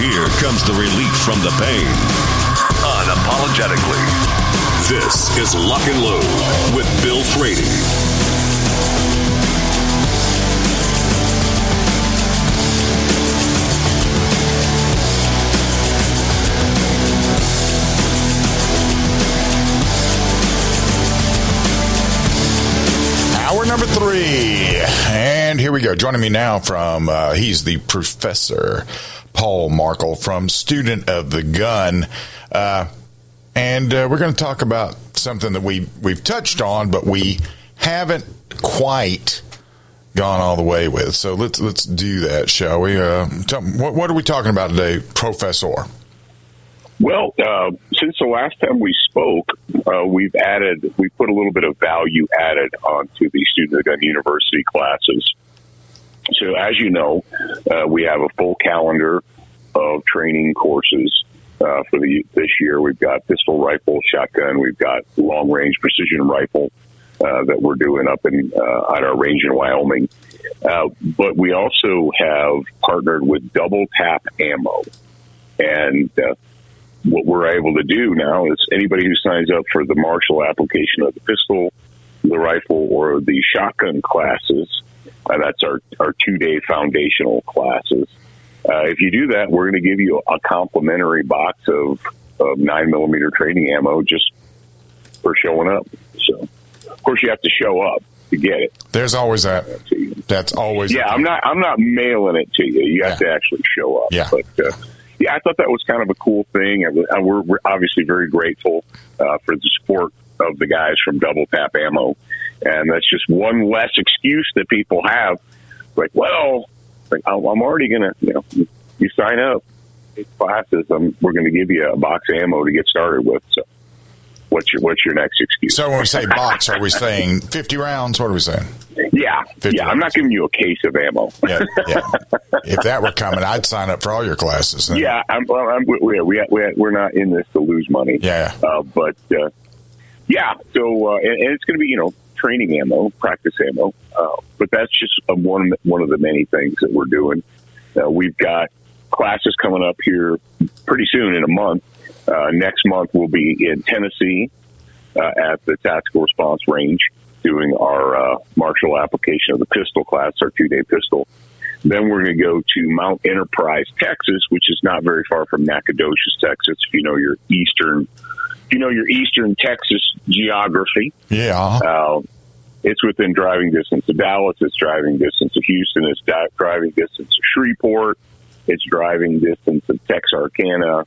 here comes the relief from the pain. Unapologetically. This is Lock and Load with Bill Frady. Hour number three. And here we go. Joining me now from, uh, he's the professor, Paul Markel from Student of the Gun. Uh, and uh, we're going to talk about something that we, we've touched on, but we haven't quite gone all the way with. So let's, let's do that, shall we? Uh, tell, what, what are we talking about today, Professor? Well, uh, since the last time we spoke, uh, we've added, we put a little bit of value added onto the Student of the Gun University classes. So, as you know, uh, we have a full calendar of training courses uh, for the this year. We've got pistol, rifle, shotgun. We've got long range precision rifle uh, that we're doing up in uh, at our range in Wyoming. but we also have partnered with Double Tap Ammo, and what we're able to do now is anybody who signs up for the martial application of the pistol, the rifle, or the shotgun classes, uh, that's our, our two day foundational classes. Uh, if you do that, we're going to give you a complimentary box of, of nine millimeter training ammo just for showing up. So, of course, you have to show up to get it. There's always that. That's always. Yeah, I'm not. I'm not mailing it to you. You have yeah. to actually show up. Yeah. But uh, yeah, I thought that was kind of a cool thing. And we're, we're obviously very grateful uh, for the support of the guys from Double Tap Ammo. And that's just one less excuse that people have. Like, well, like, I'm already going to, you know, you sign up, classes, um, we're going to give you a box of ammo to get started with. So what's your what's your next excuse? So when we say box, are we saying fifty rounds? What are we saying? Yeah, yeah. I'm not giving you a case of ammo. yeah, yeah. If that were coming, I'd sign up for all your classes. Then. Yeah, I'm, well, I'm, we, we, we're not in this to lose money. Yeah, uh, but uh, yeah. So uh, and, and, it's going to be you know training ammo, practice ammo. Uh, but that's just one one of the many things that we're doing. Uh, we've got classes coming up here pretty soon in a month uh, next month, we'll be in Tennessee uh, at the Tactical Response Range doing our uh, martial application of the pistol class, our two day pistol. Then we're going to go to Mount Enterprise, Texas, which is not very far from Nacogdoches, Texas. If you know your eastern, you know your eastern Texas geography, yeah, uh, it's within driving distance of Dallas. It's driving distance of Houston. It's driving distance of Shreveport. It's driving distance of Texarkana.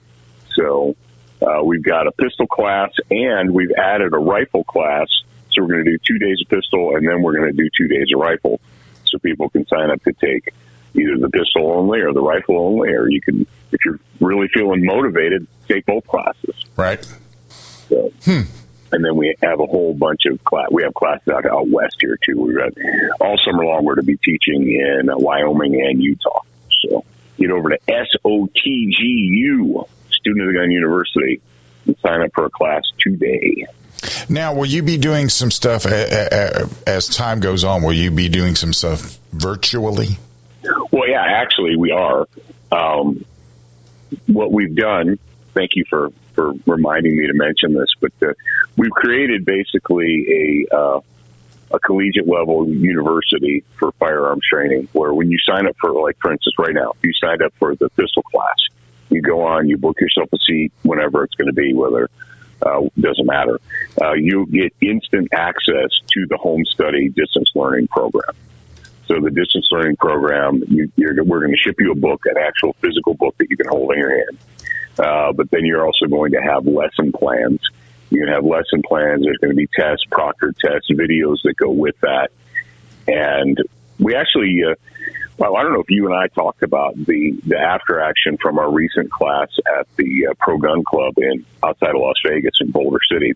So uh, we've got a pistol class and we've added a rifle class. So we're going to do two days of pistol and then we're going to do two days of rifle. So people can sign up to take either the pistol only or the rifle only, or you can, if you're really feeling motivated, take both classes. Right. So, hmm. And then we have a whole bunch of class. We have classes out, out west here too. We've got all summer long. We're to be teaching in Wyoming and Utah. So get over to SOTGU student of the gun university and sign up for a class today. Now, will you be doing some stuff as time goes on? Will you be doing some stuff virtually? Well, yeah, actually, we are. Um, what we've done, thank you for, for reminding me to mention this, but we've created basically a, uh, a collegiate level university for firearms training where when you sign up for, like, for instance, right now, if you signed up for the pistol class, you go on, you book yourself a seat whenever it's going to be, whether uh, doesn't matter. Uh, you get instant access to the home study distance learning program. So the distance learning program, you, we're going to ship you a book, an actual physical book that you can hold in your hand. Uh, but then you're also going to have lesson plans. You're going to have lesson plans. There's going to be tests, proctored tests, videos that go with that. And we actually, uh, Well, I don't know if you and I talked about the, the after action from our recent class at the uh, Pro Gun Club in outside of Las Vegas in Boulder City.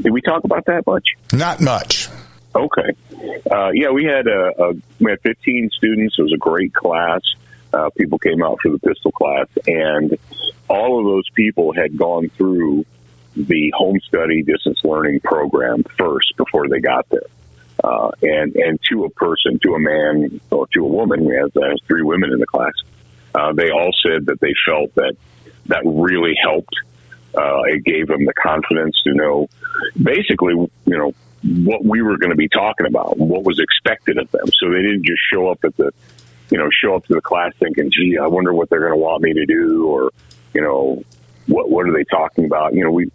Did we talk about that much? Not much. Okay. Uh, yeah, we had a, a we had 15 students. It was a great class. Uh, people came out for the pistol class, and all of those people had gone through the home study distance learning program first before they got there. Uh, and and to a person, to a man or to a woman, we have uh, three women in the class. Uh, they all said that they felt that that really helped. Uh, it gave them the confidence to know, basically, you know, what we were going to be talking about, and what was expected of them. So they didn't just show up at the, you know, show up to the class thinking, "Gee, I wonder what they're going to want me to do," or, you know, what what are they talking about? You know, we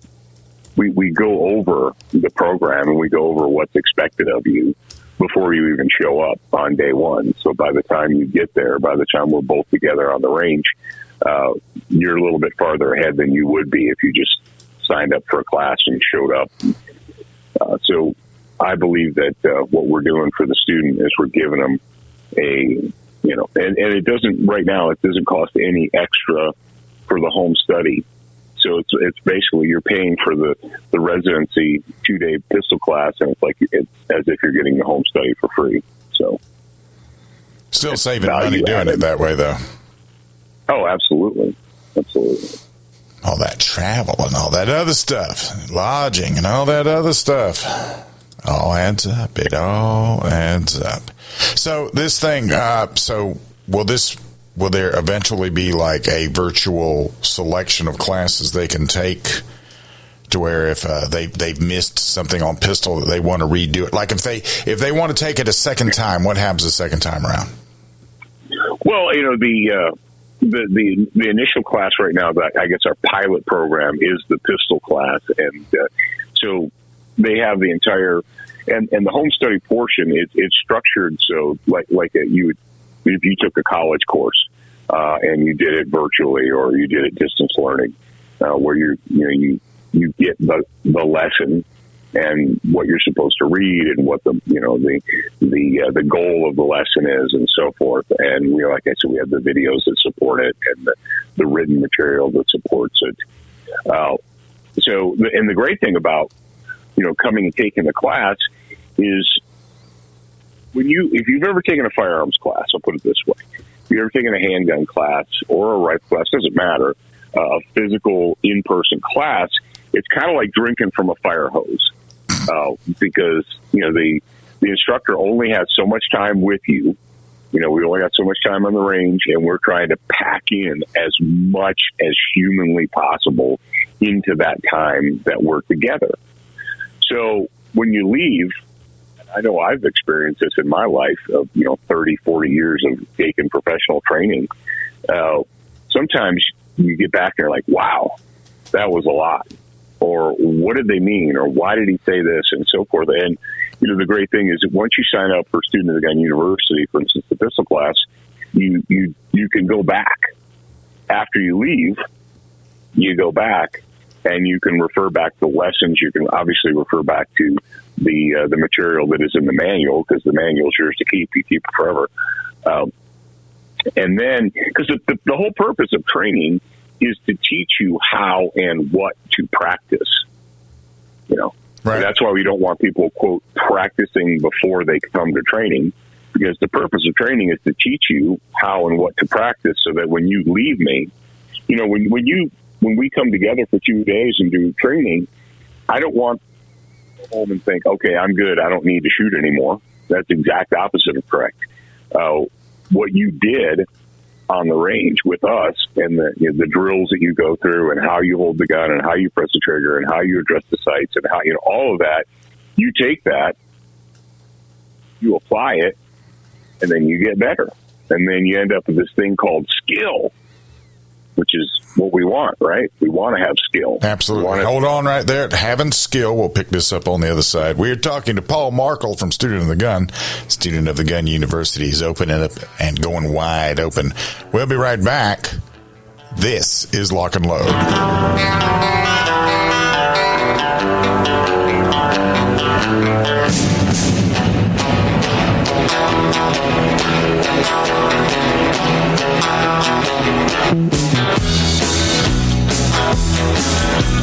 we we go over the program and we go over what's expected of you before you even show up on day one. So by the time you get there, by the time we're both together on the range, uh, you're a little bit farther ahead than you would be if you just signed up for a class and showed up. Uh, so I believe that uh, what we're doing for the student is we're giving them a, you know, and, and it doesn't, right now, it doesn't cost any extra for the home study. So it's, it's basically you're paying for the, the residency two day pistol class, and it's like it's as if you're getting the home study for free. So still saving money doing added. it that way, though. Oh, absolutely, absolutely all that travel and all that other stuff, lodging and all that other stuff. All adds up. It all adds up. So this thing, uh, so will this, will there eventually be like a virtual selection of classes they can take to where if uh, they they've missed something on pistol that they want to redo it? Like if they if they want to take it a second time, what happens the second time around? Well, you know the uh, the, the the initial class right now, that I guess our pilot program is the pistol class, and uh, so they have the entire and and the home study portion. It, it's structured so like like a, you would if you took a college course uh, and you did it virtually or you did it distance learning, uh, where you you know you you get the the lesson and what you're supposed to read and what the you know the the uh, the goal of the lesson is and so forth. And we, like I said, we have the videos that support it and the, the written material that supports it. Uh, so, and the great thing about you know coming and taking the class is when you if you've ever taken a firearms class, I'll put it this way: if you've ever taken a handgun class or a rifle class, doesn't matter, uh, a physical in person class. It's kind of like drinking from a fire hose uh, because you know the the instructor only has so much time with you. You know, we only got so much time on the range, and we're trying to pack in as much as humanly possible into that time that we're together. So when you leave, I know I've experienced this in my life of, you know, 30, 40 years of taking professional training. Uh, sometimes you get back and you're like, wow, that was a lot or what did they mean, or why did he say this, and so forth. And you know, the great thing is that once you sign up for Student of the Gun University, for instance, the pistol class, you you you can go back after you leave. You go back and you can refer back to lessons. You can obviously refer back to the uh, the material that is in the manual because the manual is yours to keep. You keep it forever. Um, and then, because the, the, the whole purpose of training is to teach you how and what to practice. You know, right. that's why we don't want people quote practicing before they come to training, because the purpose of training is to teach you how and what to practice, so that when you leave me, you know, when when you when we come together for two days and do training, I don't want to go home and think, okay, I'm good. I don't need to shoot anymore. That's the exact opposite of correct. Uh, what you did on the range with us and the you know, the drills that you go through and how you hold the gun and how you press the trigger and how you address the sights and how you know all of that you take that you apply it and then you get better and then you end up with this thing called skill which is what we want, right? We want to have skill. Absolutely. Hold on right there. Having skill. We'll pick this up on the other side. We're talking to Paul Markel from Student of the Gun, Student of the Gun University. He's opening up and going wide open. We'll be right back. This is Lock and Load. Thank you.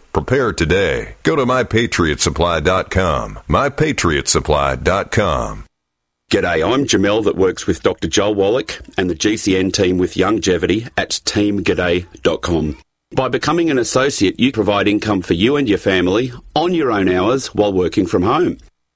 Prepare today. Go to mypatriotsupply.com. Mypatriotsupply.com. G'day, I'm Jamel that works with Dr. Joel Wallach and the GCN team with Longevity at teamg'day.com. By becoming an associate, you provide income for you and your family on your own hours while working from home.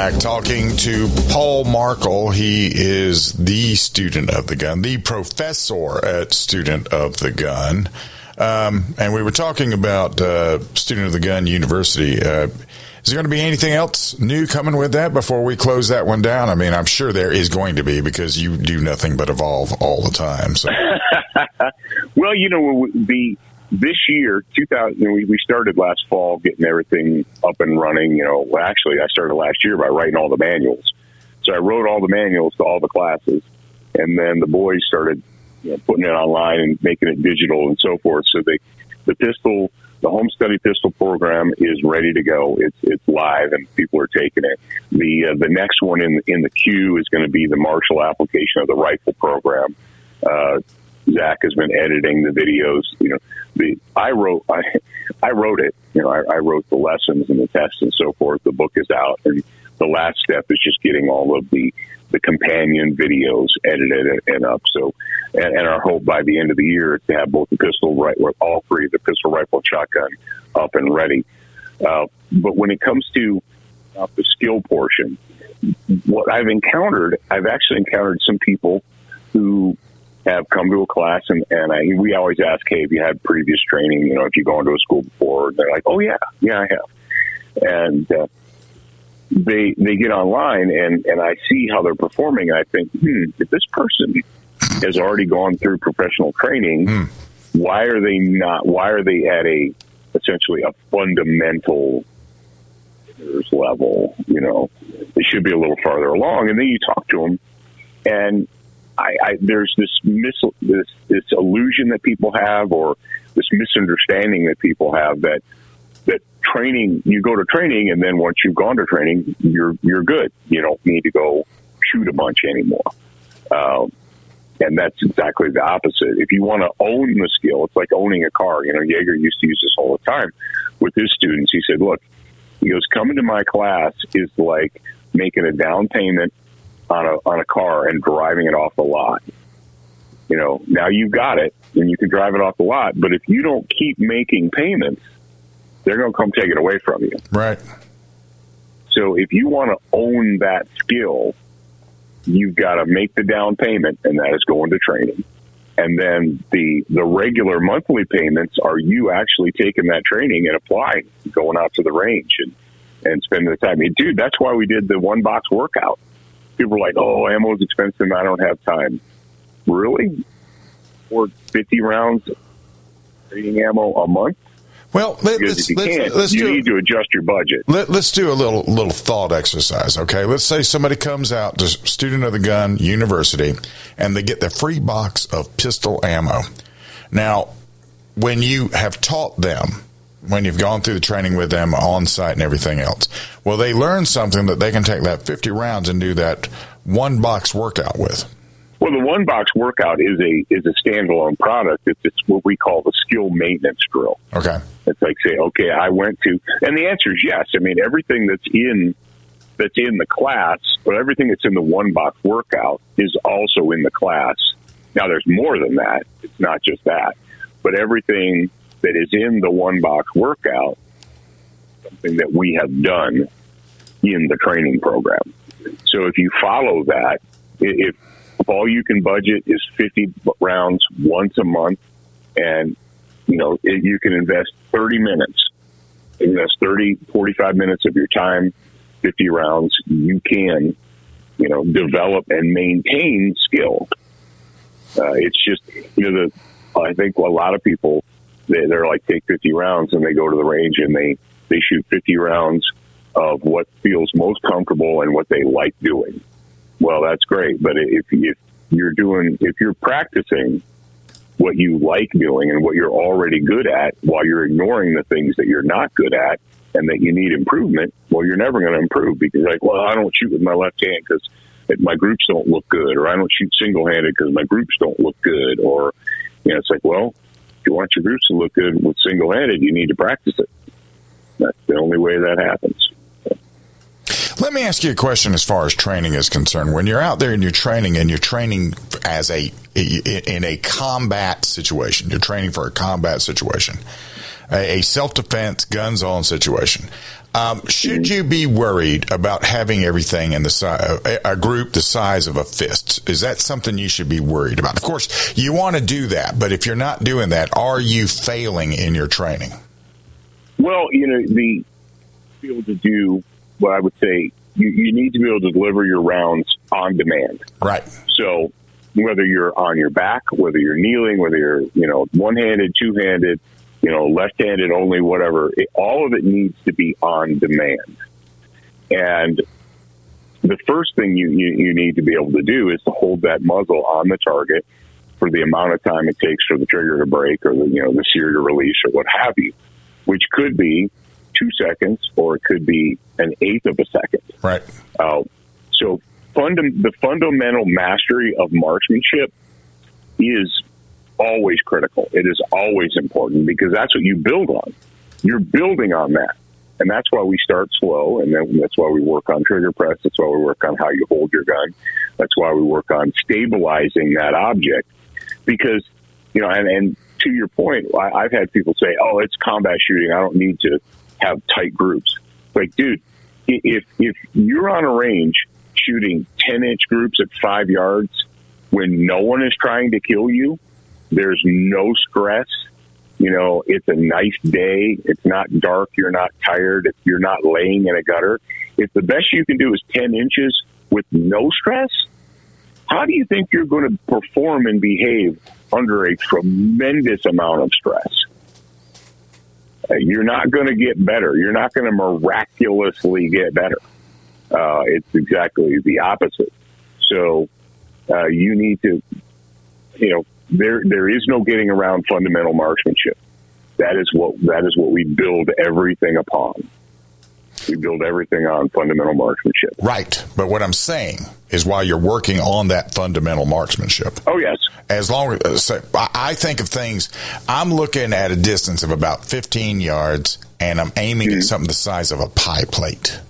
back. Talking to Paul Markel. He is the student of the gun, the professor at Student of the Gun. Um, and we were talking about uh, Student of the Gun University. Uh, is there going to be anything else new coming with that before we close that one down? I mean, I'm sure there is going to be because you do nothing but evolve all the time. So, well, you know, what w the this year, 2000, you know, we, we started last fall getting everything up and running. You know, actually, I started last year by writing all the manuals. So I wrote all the manuals to all the classes, and then the boys started you know, putting it online and making it digital and so forth. So they, the pistol, the home study pistol program is ready to go. It's it's live and people are taking it. The uh, the next one in in the queue is going to be the martial application of the rifle program. Uh, Zach has been editing the videos. You know, the I wrote I I wrote it. You know, I, I wrote the lessons and the tests and so forth. The book is out, and the last step is just getting all of the the companion videos edited and up. So, and, and our hope by the end of the year is to have both the pistol right, all three, the pistol, rifle, shotgun, up and ready. Uh, but when it comes to uh, the skill portion, what I've encountered, I've actually encountered some people who have come to a class and, and I, we always ask, hey, have you had previous training? You know, if you've gone to a school before, they're like, oh yeah, yeah, I have. And uh, they they get online and and I see how they're performing. And I think, hmm, if this person has already gone through professional training, mm. why are they not? Why are they at a essentially a fundamental level? You know, they should be a little farther along. And then you talk to them, and I, I there's this mis this this illusion that people have, or this misunderstanding that people have that that training you go to training and then once you've gone to training you're you're good. You don't need to go shoot a bunch anymore. Um, and that's exactly the opposite. If you want to own the skill it's like owning a car. You know Jaeger used to use this all the time with his students. He said look he goes coming to my class is like making a down payment on a on a car and driving it off the lot you know now you've got it and you can drive it off the lot but if you don't keep making payments they're going to come take it away from you. Right. So if you want to own that skill, you've got to make the down payment, and that is going to training. And then the the regular monthly payments are you actually taking that training and applying, going out to the range and and spending the time. I mean, dude, that's why we did the one box workout. People were like, "Oh, ammo is expensive. I don't have time." Really? Or fifty rounds training ammo a month? Well, let, us let's, let's you do, need to adjust your budget. Let, us do a little little thought exercise, okay? Let's say somebody comes out to student of the gun university, and they get the free box of pistol ammo. Now, when you have taught them, when you've gone through the training with them on site and everything else, well, they learn something that they can take that fifty rounds and do that one box workout with. Well, the one box workout is a is a standalone product. It's, it's what we call the skill maintenance drill. Okay. It's like say, okay, I went to, and the answer is yes. I mean, everything that's in that's in the class, but everything that's in the one box workout is also in the class. Now, there's more than that. It's not just that, but everything that is in the one box workout, something that we have done in the training program. So if you follow that, if all you can budget is 50 rounds once a month and you know you can invest 30 minutes invest 30 45 minutes of your time 50 rounds you can you know develop and maintain skill uh, it's just you know the i think a lot of people they're like take 50 rounds and they go to the range and they they shoot 50 rounds of what feels most comfortable and what they like doing well, that's great. But if, if you're doing, if you're practicing what you like doing and what you're already good at while you're ignoring the things that you're not good at and that you need improvement, well, you're never going to improve because, like, well, I don't shoot with my left hand because my groups don't look good, or I don't shoot single handed because my groups don't look good, or, you know, it's like, well, you want your groups to look good with single handed, you need to practice it. That's the only way that happens. Let me ask you a question as far as training is concerned. When you're out there and you're training and you're training as a in a combat situation, you're training for a combat situation, a self defense, guns on situation. Um, should you be worried about having everything in the size, a group the size of a fist? Is that something you should be worried about? Of course, you want to do that, but if you're not doing that, are you failing in your training? Well, you know, the be able to do what I would say you, you need to be able to deliver your rounds on demand. Right. So whether you're on your back, whether you're kneeling, whether you're you know one handed, two handed, you know, left-handed only, whatever. It, all of it needs to be on demand. And the first thing you, you, you need to be able to do is to hold that muzzle on the target for the amount of time it takes for the trigger to break or the you know the sear to release or what have you, which could be two seconds or it could be an eighth of a second. Right. Uh, so fundam- the fundamental mastery of marksmanship is always critical. It is always important because that's what you build on. You're building on that. And that's why we start slow, and then that's why we work on trigger press. That's why we work on how you hold your gun. That's why we work on stabilizing that object. Because, you know, and, and to your point, I, I've had people say, oh, it's combat shooting. I don't need to have tight groups. Like, dude, if, if you're on a range shooting 10 inch groups at five yards when no one is trying to kill you, there's no stress you know, it's a nice day. It's not dark. You're not tired. You're not laying in a gutter. If the best you can do is 10 inches with no stress, how do you think you're going to perform and behave under a tremendous amount of stress? Uh, you're not going to get better. You're not going to miraculously get better. Uh, it's exactly the opposite. So uh, you need to, you know, there there is no getting around fundamental marksmanship. That is what that is what we build everything upon. We build everything on fundamental marksmanship. Right. But what I'm saying is while you're working on that fundamental marksmanship. Oh, yes. As long as so I think of things, I'm looking at a distance of about 15 yards and I'm aiming mm-hmm. at something the size of a pie plate.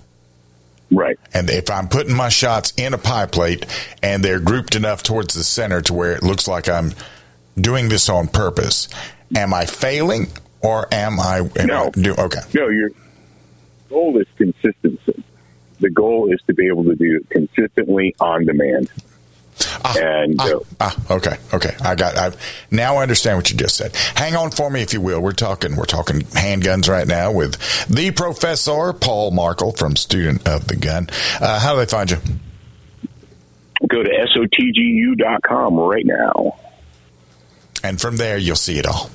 Right. And if I'm putting my shots in a pie plate and they're grouped enough towards the center to where it looks like I'm doing this on purpose, am I failing or am I? Am no. I do, okay. No, your goal is consistency. The goal is to be able to do it consistently on demand. Ah, and ah, uh, ah, okay, okay, I got. I now I understand what you just said. Hang on for me, if you will. We're talking. We're talking handguns right now with the professor Paul Markel from Student of the Gun. Uh, how do they find you? Go to sotgu.com right now, and from there you'll see it all.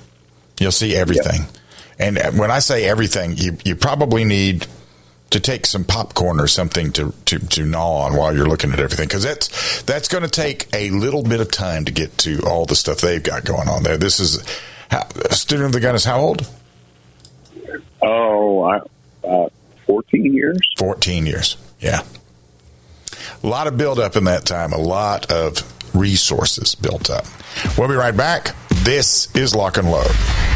You'll see everything. Yep. And when I say everything, you you probably need to take some popcorn or something to, to, to gnaw on while you're looking at everything because that's that's going to take a little bit of time to get to all the stuff they've got going on there. This is how, student of the gun is how old? Oh, I, uh, 14 years. 14 years. Yeah. A lot of build up in that time, a lot of resources built up. We'll be right back. This is Lock and Load.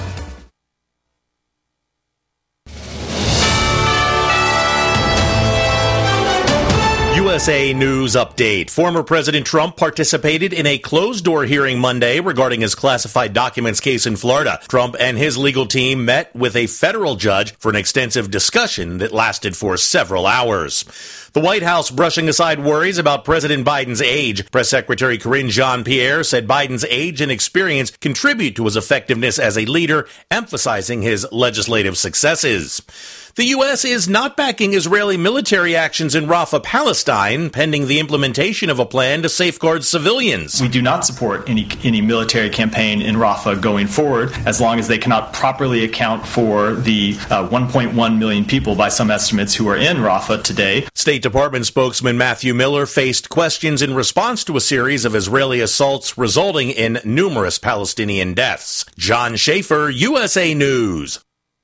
USA News Update. Former President Trump participated in a closed door hearing Monday regarding his classified documents case in Florida. Trump and his legal team met with a federal judge for an extensive discussion that lasted for several hours. The White House brushing aside worries about President Biden's age. Press Secretary Karine Jean Pierre said Biden's age and experience contribute to his effectiveness as a leader, emphasizing his legislative successes. The U.S. is not backing Israeli military actions in Rafah, Palestine, pending the implementation of a plan to safeguard civilians. We do not support any, any military campaign in Rafah going forward as long as they cannot properly account for the uh, 1.1 million people, by some estimates, who are in Rafah today. State Department spokesman Matthew Miller faced questions in response to a series of Israeli assaults resulting in numerous Palestinian deaths. John Schaefer, USA News.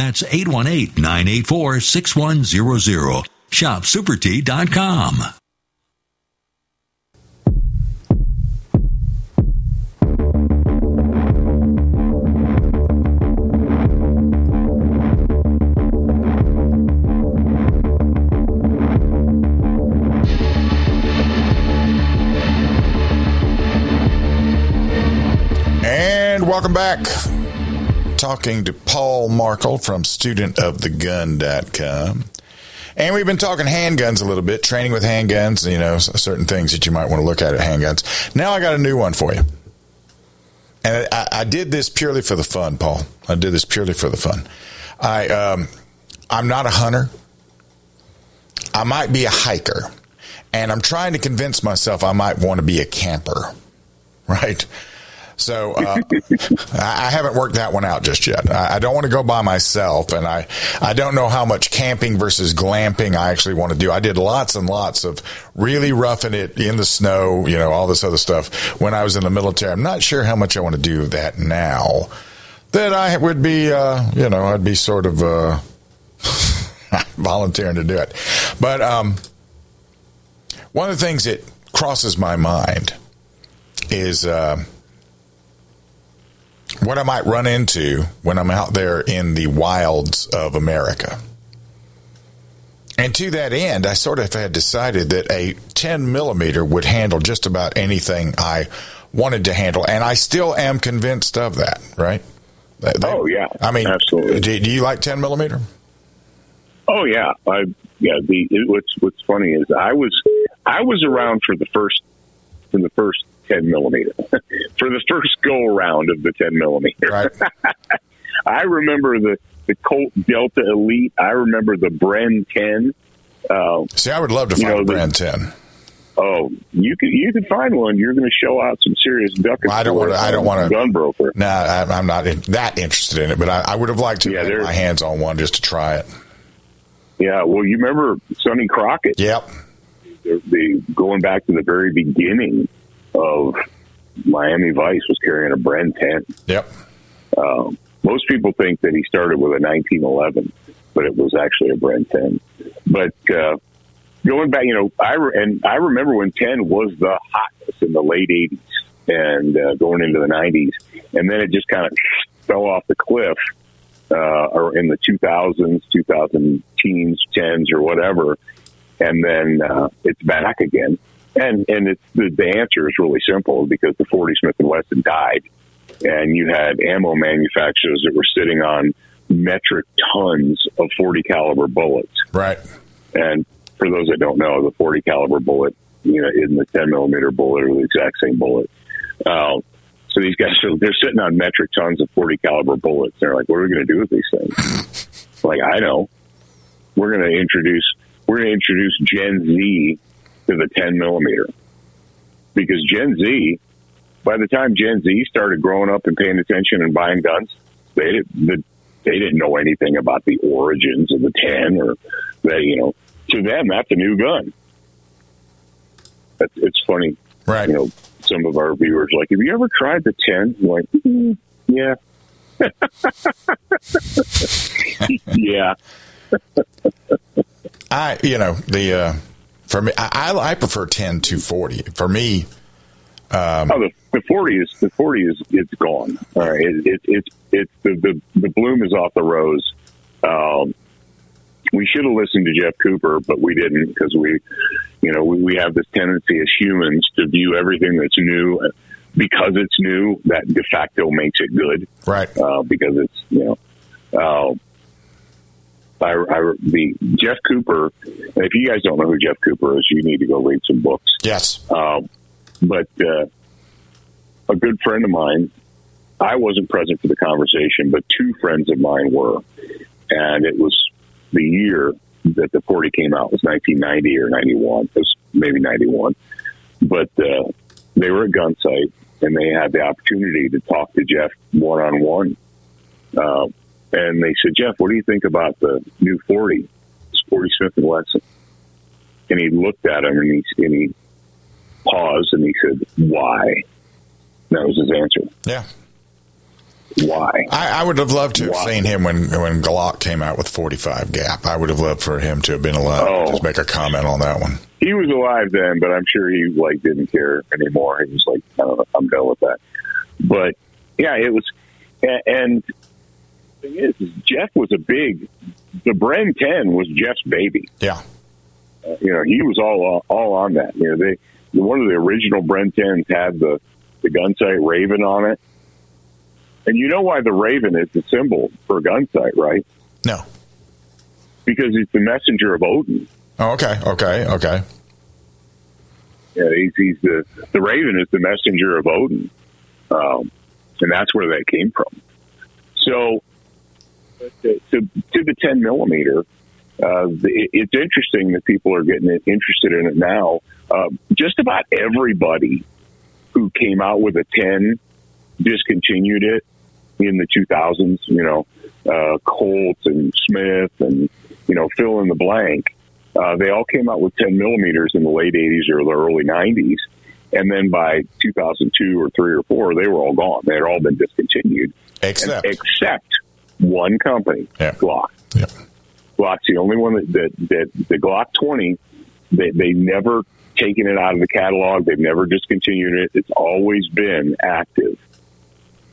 That's 818-984-6100. ShopSuperTea.com. And welcome back. Talking to Paul Markel from studentofthegun.com. And we've been talking handguns a little bit, training with handguns, you know, certain things that you might want to look at at handguns. Now I got a new one for you. And I, I did this purely for the fun, Paul. I did this purely for the fun. I, um, I'm not a hunter. I might be a hiker. And I'm trying to convince myself I might want to be a camper, right? So uh, I haven't worked that one out just yet. I, don't want to go by myself, and I I don't know how much camping versus glamping I actually want to do. I did lots and lots of really roughing it in the snow, you know, all this other stuff when I was in the military. I'm not sure how much I want to do that now. That I would be, uh, you know, I'd be sort of uh, volunteering to do it. But um, one of the things that crosses my mind is. Uh, what I might run into when I'm out there in the wilds of America. And to that end, I sort of had decided that a 10 millimeter would handle just about anything I wanted to handle. And I still am convinced of that, right? They, oh, yeah. I mean, absolutely. Do, do you like 10 millimeter? Oh, yeah. I, yeah. The, it, what's, what's funny is I was, I was around for the first, for the first 10 millimeter for the first go around of the 10 millimeter. Right. I remember the, the Colt Delta Elite. I remember the Bren 10. Uh, See, I would love to find know, a Bren 10. Oh, you could you could find one. You're going to show out some serious ducking. Well, I don't want to. I don't want to gun broker. No, nah, I'm not in, that interested in it. But I, I would have liked to yeah, get my hands on one just to try it. Yeah, well, you remember Sonny Crockett? Yep. The, the going back to the very beginning of Miami Vice was carrying a Bren 10. Yep. Um, most people think that he started with a 1911, but it was actually a Bren 10. But uh, going back, you know, I re- and I remember when 10 was the hotness in the late 80s and uh, going into the 90s, and then it just kind of fell off the cliff, uh, or in the 2000s, 2000 teens, 10s, or whatever, and then uh, it's back again. And and it's the, the answer is really simple because the 40 Smith and Wesson died, and you had ammo manufacturers that were sitting on metric tons of 40 caliber bullets. Right. And for those that don't know, the 40 caliber bullet, you know, in the 10 millimeter bullet are the exact same bullet. Uh, so these guys are they're sitting on metric tons of 40 caliber bullets. They're like, what are we going to do with these things? like, I know. We're going to introduce we're going to introduce Gen Z to the 10 millimeter because Gen Z, by the time Gen Z started growing up and paying attention and buying guns, they didn't they didn't know anything about the origins of the 10 or that you know to them that's a new gun. It's, it's funny, right? You know, some of our viewers like, have you ever tried the 10? Like, mm, yeah. yeah. I, you know, the uh, for me, I, I prefer 10 to 40. For me, um, oh, the, the 40 is the 40 is it's gone. All right, it, it, it's it's the, the the bloom is off the rose. Um, we should have listened to Jeff Cooper, but we didn't because we, you know, we, we have this tendency as humans to view everything that's new because it's new. That de facto makes it good, right? Uh, because it's you know. Uh, I, I, the Jeff Cooper. If you guys don't know who Jeff Cooper is, you need to go read some books. Yes. Um, but uh, a good friend of mine, I wasn't present for the conversation, but two friends of mine were, and it was the year that the 40 came out it was 1990 or 91. It was maybe 91, but uh, they were at gun Gunsight and they had the opportunity to talk to Jeff one on one and they said, Jeff, what do you think about the new 40? It's 40 Smith and Wesson. And he looked at him and he, and he paused and he said, why? That was his answer. Yeah. Why? I, I would have loved to have Why? seen him when when Glock came out with 45 gap. I would have loved for him to have been alive. Oh. Just make a comment on that one. He was alive then, but I'm sure he like didn't care anymore. He was like, I don't know, I'm done with that. But yeah, it was, and the thing is, is Jeff was a big. The Bren 10 was Jeff's baby. Yeah. Uh, you know, he was all all on that. You know, they one of the original Bren 10s had the the Gunsight Raven on it, and you know why the Raven is the symbol for Gunsight, right? No. Because it's the messenger of Odin. Oh, okay. Okay. Okay. Yeah, he's, he's the the Raven is the messenger of Odin, um, and that's where that came from. So, to, to, to the 10 millimeter, uh, the, it's interesting that people are getting interested in it now. Uh, just about everybody who came out with a 10 discontinued it in the 2000s. You know, uh, Colt and Smith and you know fill in the blank. Uh, they all came out with 10 millimeters in the late 80s or the early 90s. And then by 2002 or three or four, they were all gone. They had all been discontinued. Except, And- except one company, Yeah. Glock. Yeah. Glock's the only one that, that, that the Glock 20, they, they've never taken it out of the catalog. They've never discontinued it. It's always been active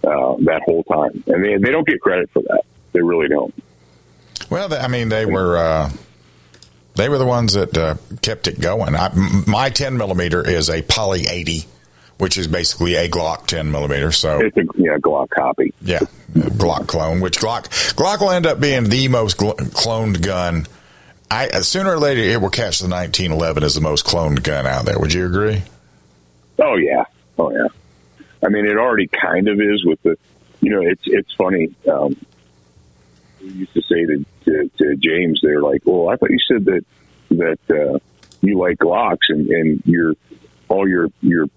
uh, that whole time. And they, they don't get credit for that. They really don't. Well, I mean, they were uh, they were the ones that uh, kept it going. I, my 10 millimeter is a Poly 80, which is basically a Glock 10 millimeter. So It's a yeah, Glock copy. yeah, Glock clone. Which Glock Glock will end up being the most gl- cloned gun. I uh, sooner or later it will catch the 1911 as the most cloned gun out there. Would you agree? Oh yeah, oh yeah. I mean, it already kind of is with the, you know, it's it's funny. Um, we used to say to, to, to James, they're like, "Well, I thought you said that that uh, you like Glocks and and your all your your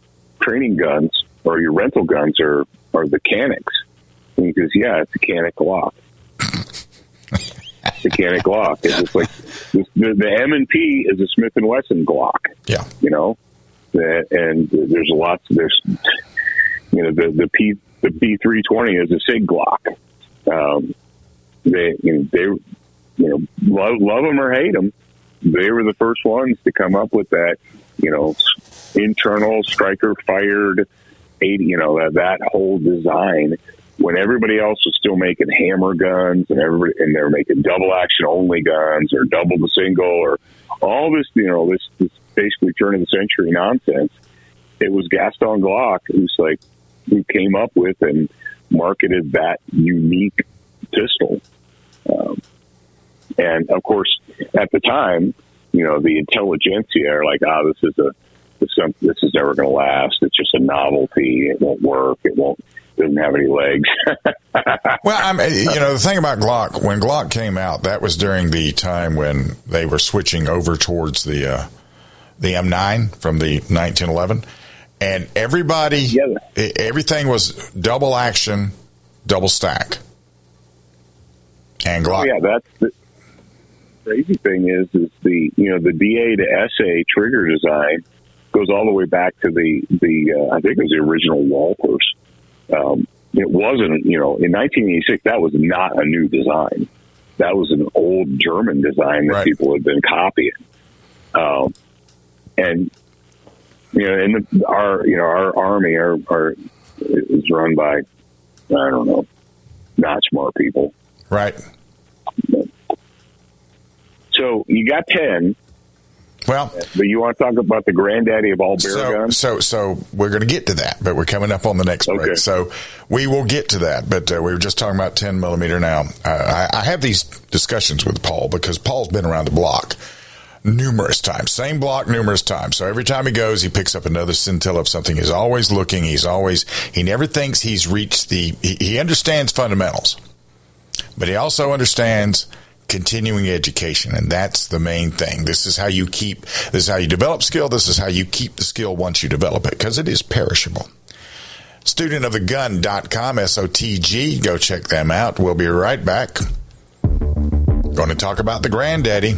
training guns or your rental guns are are the Caniks." And he goes, "Yeah, it's a Canik Glock." the Canik Glock. It's just like the, the, M and P is a Smith and Wesson Glock Yeah. you know, and there's lots there's you know the the P the P three twenty is a Sig Glock. Um, they you know, they you know love love them or hate them, they were the first ones to come up with that you know internal striker fired eighty you know that that whole design when everybody else was still making hammer guns and everybody and they're making double action only guns or double the single or all this you know this, this basically turn of the century nonsense. It was Gaston Glock who's like who came up with and marketed that unique pistol. Um, and of course, at the time, you know, the intelligentsia are like, ah, oh, this is a this, this is never going to last. It's just a novelty. It won't work. It won't doesn't have any legs. well, I mean, you know, the thing about Glock, when Glock came out, that was during the time when they were switching over towards the uh, the M9 from the 1911, and everybody, yeah. everything was double action, double stack, and Glock. Oh, yeah, that's the crazy thing is, is the you know the DA to SA trigger design goes all the way back to the the uh, I think it was the original Walthers um, it wasn't, you know, in 1986, that was not a new design. That was an old German design that right. people had been copying. Um, and, you know, and the, our, you know, our army our, our, is run by, I don't know, not smart people. Right. So you got 10 well, but you want to talk about the granddaddy of all bear so, guns? So, so we're going to get to that, but we're coming up on the next break. So we will get to that. But uh, we were just talking about 10 millimeter now. Uh, I, I have these discussions with Paul because Paul's been around the block numerous times, same block numerous times. So every time he goes, he picks up another scintilla of something. He's always looking. He's always, he never thinks he's reached the, he, he understands fundamentals, but he also understands continuing education. And that's the main thing. This is how you keep, this is how you develop skill. This is how you keep the skill once you develop it because it is perishable. Studentofthegun.com, S-O-T-G. Go check them out. We'll be right back. Going to talk about the granddaddy.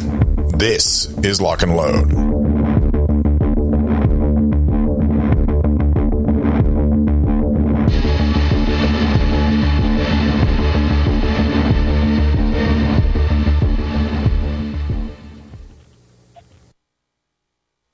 This is Lock and Load.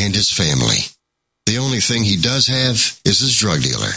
and his family. The only thing he does have is his drug dealer.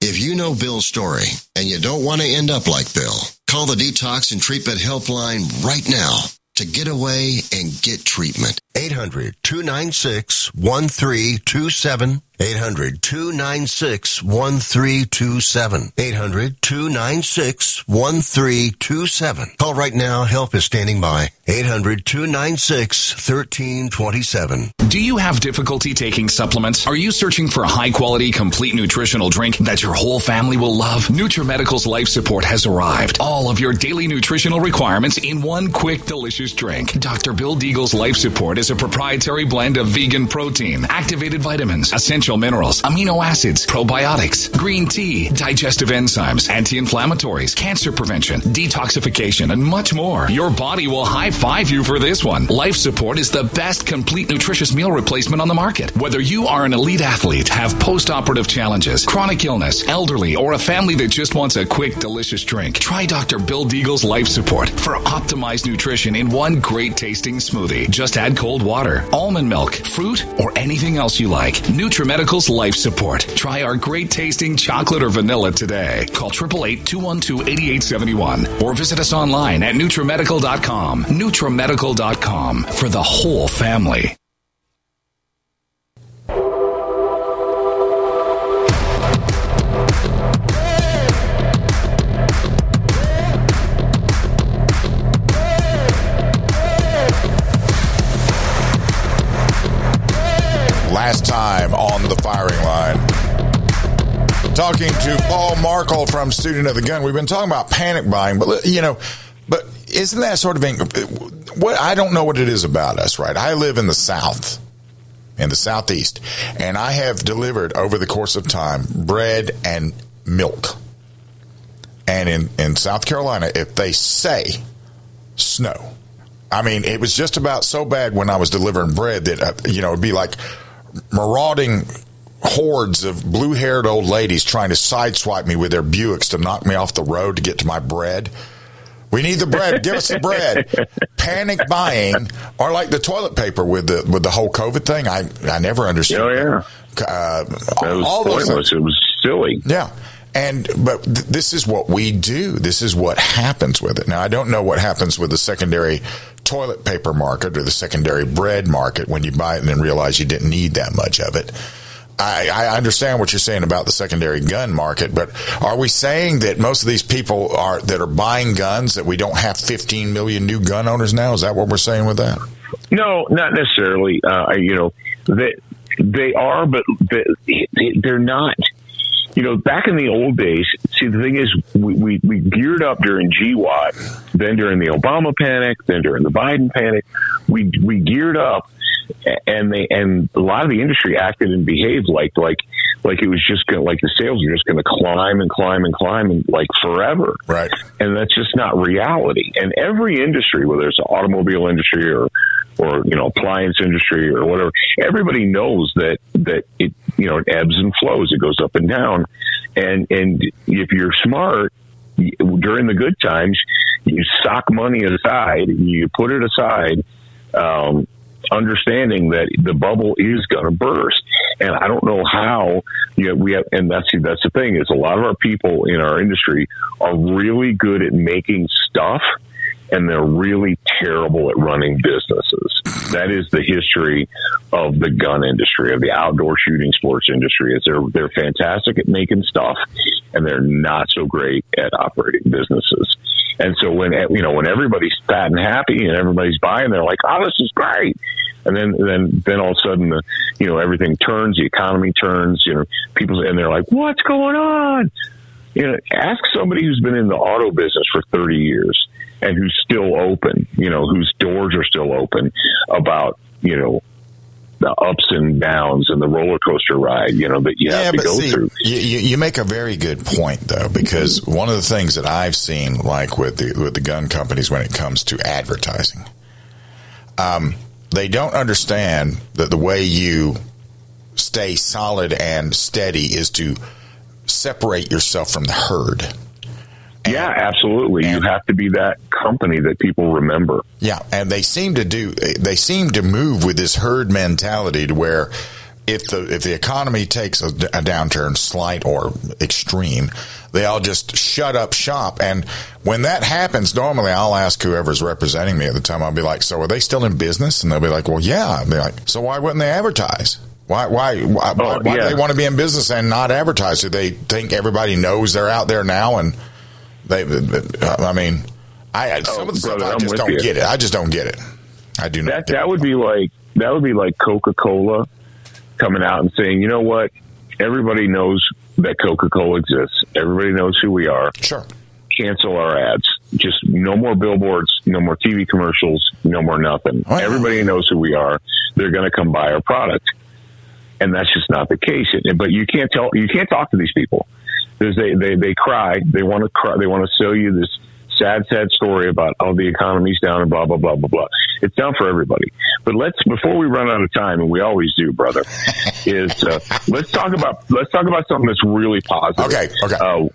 If you know Bill's story and you don't want to end up like Bill, call the Detox and Treatment Helpline right now to get away and get treatment. 800 296 1327. 800 296 1327. 800 296 1327. Call right now. Help is standing by. 800 296 1327. Do you have difficulty taking supplements? Are you searching for a high quality, complete nutritional drink that your whole family will love? NutriMedical's Life Support has arrived. All of your daily nutritional requirements in one quick, delicious drink. Dr. Bill Deagle's Life Support is a proprietary blend of vegan protein, activated vitamins, essential minerals, amino acids, probiotics, green tea, digestive enzymes, anti-inflammatories, cancer prevention, detoxification, and much more. Your body will high five you for this one. Life Support is the best complete nutritious meal replacement on the market. Whether you are an elite athlete, have post-operative challenges, chronic illness, elderly, or a family that just wants a quick, delicious drink, try Dr. Bill Deagle's Life Support for optimized nutrition in one great tasting smoothie. Just add cold water, almond milk, fruit, or anything else you like. NutriMedical's Life Support. Try our great tasting chocolate or vanilla today. Call 888-212-8871 or visit us online at NutriMedical.com. NutriMedical.com for the whole family. Talking to Paul Markel from Student of the Gun. We've been talking about panic buying, but you know, but isn't that sort of what I don't know what it is about us, right? I live in the South, in the Southeast, and I have delivered over the course of time bread and milk. And in, in South Carolina, if they say snow, I mean, it was just about so bad when I was delivering bread that, uh, you know, it'd be like marauding hordes of blue haired old ladies trying to sideswipe me with their Buicks to knock me off the road to get to my bread. We need the bread. Give us the bread. Panic buying, or like the toilet paper with the with the whole COVID thing. I I never understood. Oh yeah, uh, all those pointless. things. It was silly. Yeah. And but th- this is what we do. This is what happens with it. Now I don't know what happens with the secondary toilet paper market or the secondary bread market when you buy it and then realize you didn't need that much of it. I, I understand what you're saying about the secondary gun market, but are we saying that most of these people are that are buying guns that we don't have 15 million new gun owners now? Is that what we're saying with that? No, not necessarily. Uh, you know, they they are, but they, they're not. You know, back in the old days, see, the thing is, we, we, we geared up during GWOT, then during the Obama panic, then during the Biden panic. We we geared up, and they and a lot of the industry acted and behaved like like like it was just gonna, like the sales are just going to climb and climb and climb and like forever. Right. And that's just not reality. And every industry, whether it's the automobile industry or or you know appliance industry or whatever, everybody knows that that it you know it ebbs and flows. It goes up and down. And and if you're smart during the good times, you sock money aside, you put it aside. Um, understanding that the bubble is going to burst. And I don't know how you know, we have, and that's that's the thing is a lot of our people in our industry are really good at making stuff, and they're really terrible at running businesses. That is the history of the gun industry, of the outdoor shooting sports industry. Is they're they're fantastic at making stuff, and they're not so great at operating businesses. And so when you know when everybody's fat and happy and everybody's buying, they're like, "Oh, this is great." And then then then all of a sudden, the, you know, everything turns, the economy turns. You know, people and they're like, "What's going on?" You know, ask somebody who's been in the auto business for thirty years and who's still open. You know, whose doors are still open about you know the ups and downs and the roller coaster ride, you know, that you have to go see, through. You, you you make a very good point though, because one of the things that I've seen, like with the with the gun companies, when it comes to advertising, um, they don't understand that the way you stay solid and steady is to separate yourself from the herd. Yeah, absolutely. you have to be that company that people remember. Yeah, and they seem to do. They seem to move with this herd mentality to where if the if the economy takes a, a downturn, slight or extreme, they all just shut up shop. And when that happens, normally I'll ask whoever's representing me at the time. I'll be like, "So are they still in business?" And they'll be like, "Well, yeah." I'll be like, "So why wouldn't they advertise?" Why, why, why, why, why do they want to be in business and not advertise? Do they think everybody knows they're out there now? And they, I mean, I some of the oh, stuff I I'm just don't you. get it. I just don't get it. I do not. That that would be like that would be like Coca Cola coming out and saying, you know what, everybody knows that Coca Cola exists. Everybody knows who we are. Sure. Cancel our ads. Just no more billboards, no more TV commercials, no more nothing. Everybody knows who we are. They're going to come buy our product, and that's just not the case. But you can't tell. You can't talk to these people. There's they they they cry. They want to cry. They want to sell you this sad, sad story about oh the economy's down and blah blah blah blah blah. It's down for everybody. But let's before we run out of time, and we always do, brother, is uh, let's talk about let's talk about something that's really positive. Okay. Okay. Uh,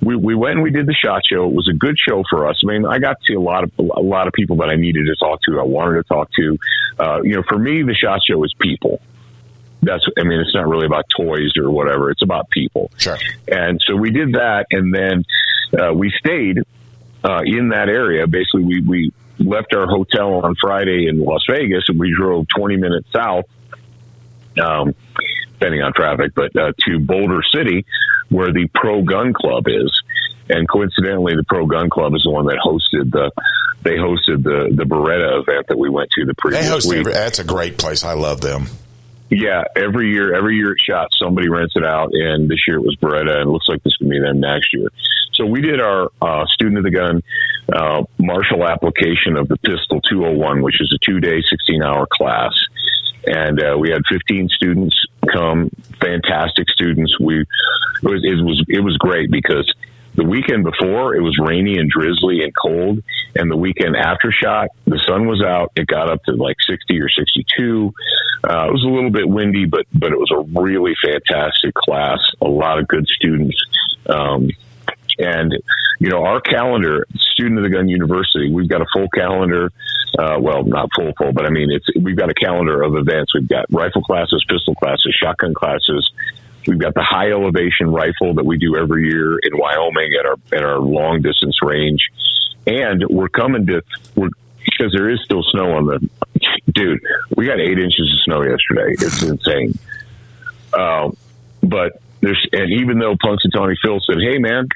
we, we went and we did the shot show. It was a good show for us. I mean, I got to see a lot of a lot of people that I needed to talk to. I wanted to talk to. Uh, you know, for me, the shot show is people. That's. I mean, it's not really about toys or whatever. It's about people. Sure. And so we did that, and then uh, we stayed uh, in that area. Basically, we we left our hotel on Friday in Las Vegas, and we drove 20 minutes south. Um, depending on traffic, but uh, to Boulder City, where the Pro Gun Club is. And coincidentally, the Pro Gun Club is the one that hosted the they hosted the the Beretta event that we went to the They previous host week. that's a great place. I love them. Yeah, every year, every year it shot, somebody rents it out, and this year it was Beretta, and it looks like this could be them next year. So we did our uh, student of the gun uh, martial application of the pistol 201, which is a two day, 16 hour class, and uh, we had 15 students come, fantastic students. We it was it was it was great because the weekend before it was rainy and drizzly and cold. And the weekend after shot the sun was out. It got up to like 60 or 62 uh, it was a little bit windy but but it was a really fantastic class a lot of good students. Um, and you know our calendar student of the gun university we've got a full calendar uh, well not full full but i mean it's we've got a calendar of events. We've got rifle classes pistol classes shotgun classes We've got the high elevation rifle that we do every year in Wyoming at our at our long distance range, and we're coming to we're because there is still snow on the dude. We got eight inches of snow yesterday. It's insane. Uh, but there's and even though Punxsutawney Phil said, "Hey man,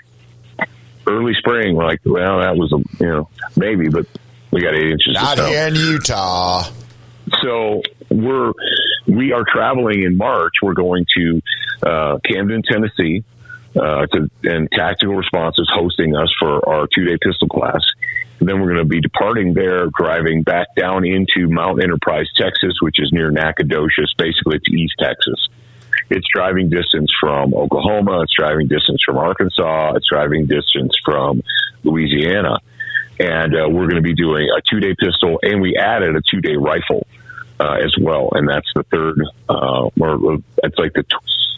early spring," like, well, that was a you know maybe, but we got eight inches. Not of snow. here in Utah. So we're we are traveling in March. We're going to uh, Camden, Tennessee, uh, to, and Tactical Response is hosting us for our two day pistol class. And then we're going to be departing there, driving back down into Mount Enterprise, Texas, which is near Nacogdoches. Basically, it's East Texas. It's driving distance from Oklahoma. It's driving distance from Arkansas. It's driving distance from Louisiana. And uh, we're going to be doing a two day pistol, and we added a two day rifle uh, as well. And that's the third, uh, or it's like the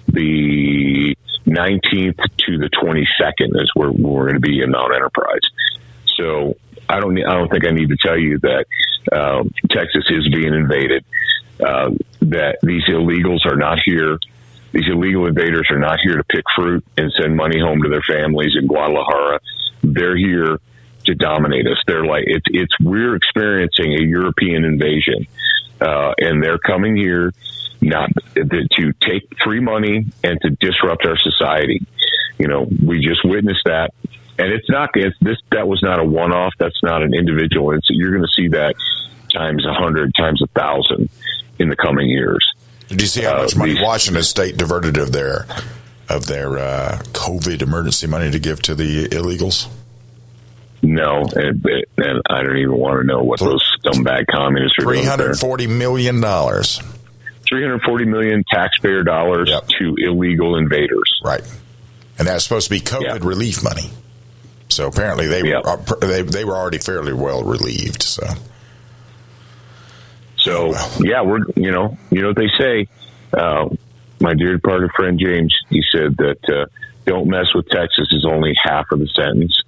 the 19th to the 22nd is where we're going to be in Mount Enterprise. So I don't, I don't think I need to tell you that um, Texas is being invaded. Uh, that these illegals are not here. These illegal invaders are not here to pick fruit and send money home to their families in Guadalajara. They're here to dominate us. They're like it's it's we're experiencing a European invasion, uh, and they're coming here not to take free money and to disrupt our society. You know, we just witnessed that, and it's not it's this that was not a one off. That's not an individual. It's you're going to see that times a hundred, times a thousand in the coming years. Did you see how much money Washington State diverted of their of their uh, COVID emergency money to give to the illegals? No, and, and I don't even want to know what those scumbag communists are Three doing. hundred forty million dollars. 340 million taxpayer dollars to illegal invaders. Right. And that's supposed to be COVID relief money. So apparently they were uh, they they were already fairly well relieved. So So yeah, we're you know you know what they say. Uh, my dear departed friend James, he said that uh, "Don't mess with Texas" is only half of the sentence.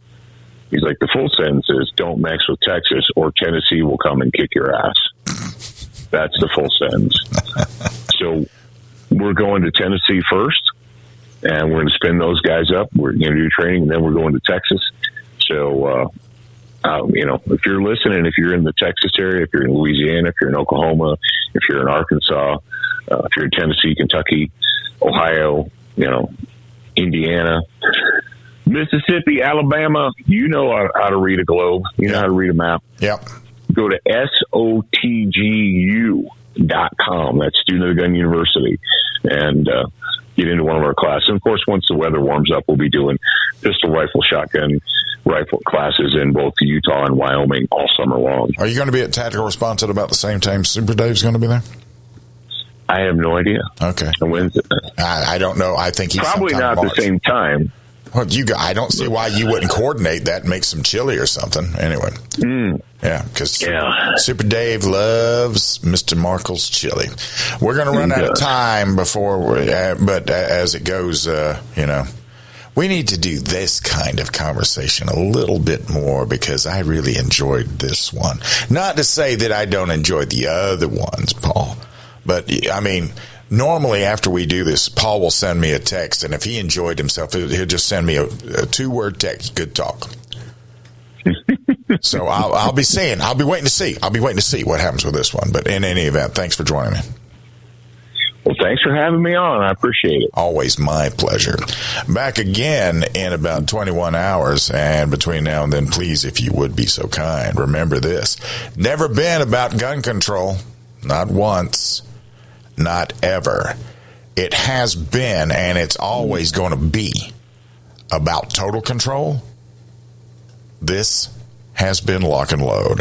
He's like the full sentence is "Don't mess with Texas, or Tennessee will come and kick your ass." That's the full sentence. so we're going to Tennessee first, and we're going to spin those guys up. We're going to do training, and then we're going to Texas. So, uh, uh, you know, if you're listening, if you're in the Texas area, if you're in Louisiana, if you're in Oklahoma, if you're in Arkansas, uh, if you're in Tennessee, Kentucky, Ohio, you know, Indiana, Mississippi, Alabama, you know how, how to read a globe. You know how to read a map. Yep. Go to SOTGU dot com. That's Student of the Gun University, and uh, get into one of our classes. And of course, once the weather warms up, we'll be doing pistol, rifle, shotgun, rifle classes in both Utah and Wyoming all summer long. Are you going to be at Tactical Response at about the same time Super Dave's going to be there? I have no idea. Okay. When's it? I, I don't know. I think he's Probably not in the same time. Well, you I don't see why you wouldn't coordinate that and make some chili or something. Anyway. Mm. Yeah, because Yeah. Super Dave loves Mr. Markel's chili. We're going to run out of time before, we, uh, but as it goes, uh, you know, we need to do this kind of conversation a little bit more because I really enjoyed this one. Not to say that I don't enjoy the other ones, Paul, but I mean, normally after we do this, Paul will send me a text, and if he enjoyed himself, he'll just send me a, a two word text, good talk. so I'll, I'll be seeing, I'll be waiting to see, I'll be waiting to see what happens with this one. But in any event, thanks for joining me. Well, thanks for having me on. I appreciate it. Always my pleasure. Back again in about 21 hours. And between now and then, please, if you would be so kind, remember this. Never been about gun control. Not once. Not ever. It has been and it's always mm. going to be about total control. This has been Lock and Load.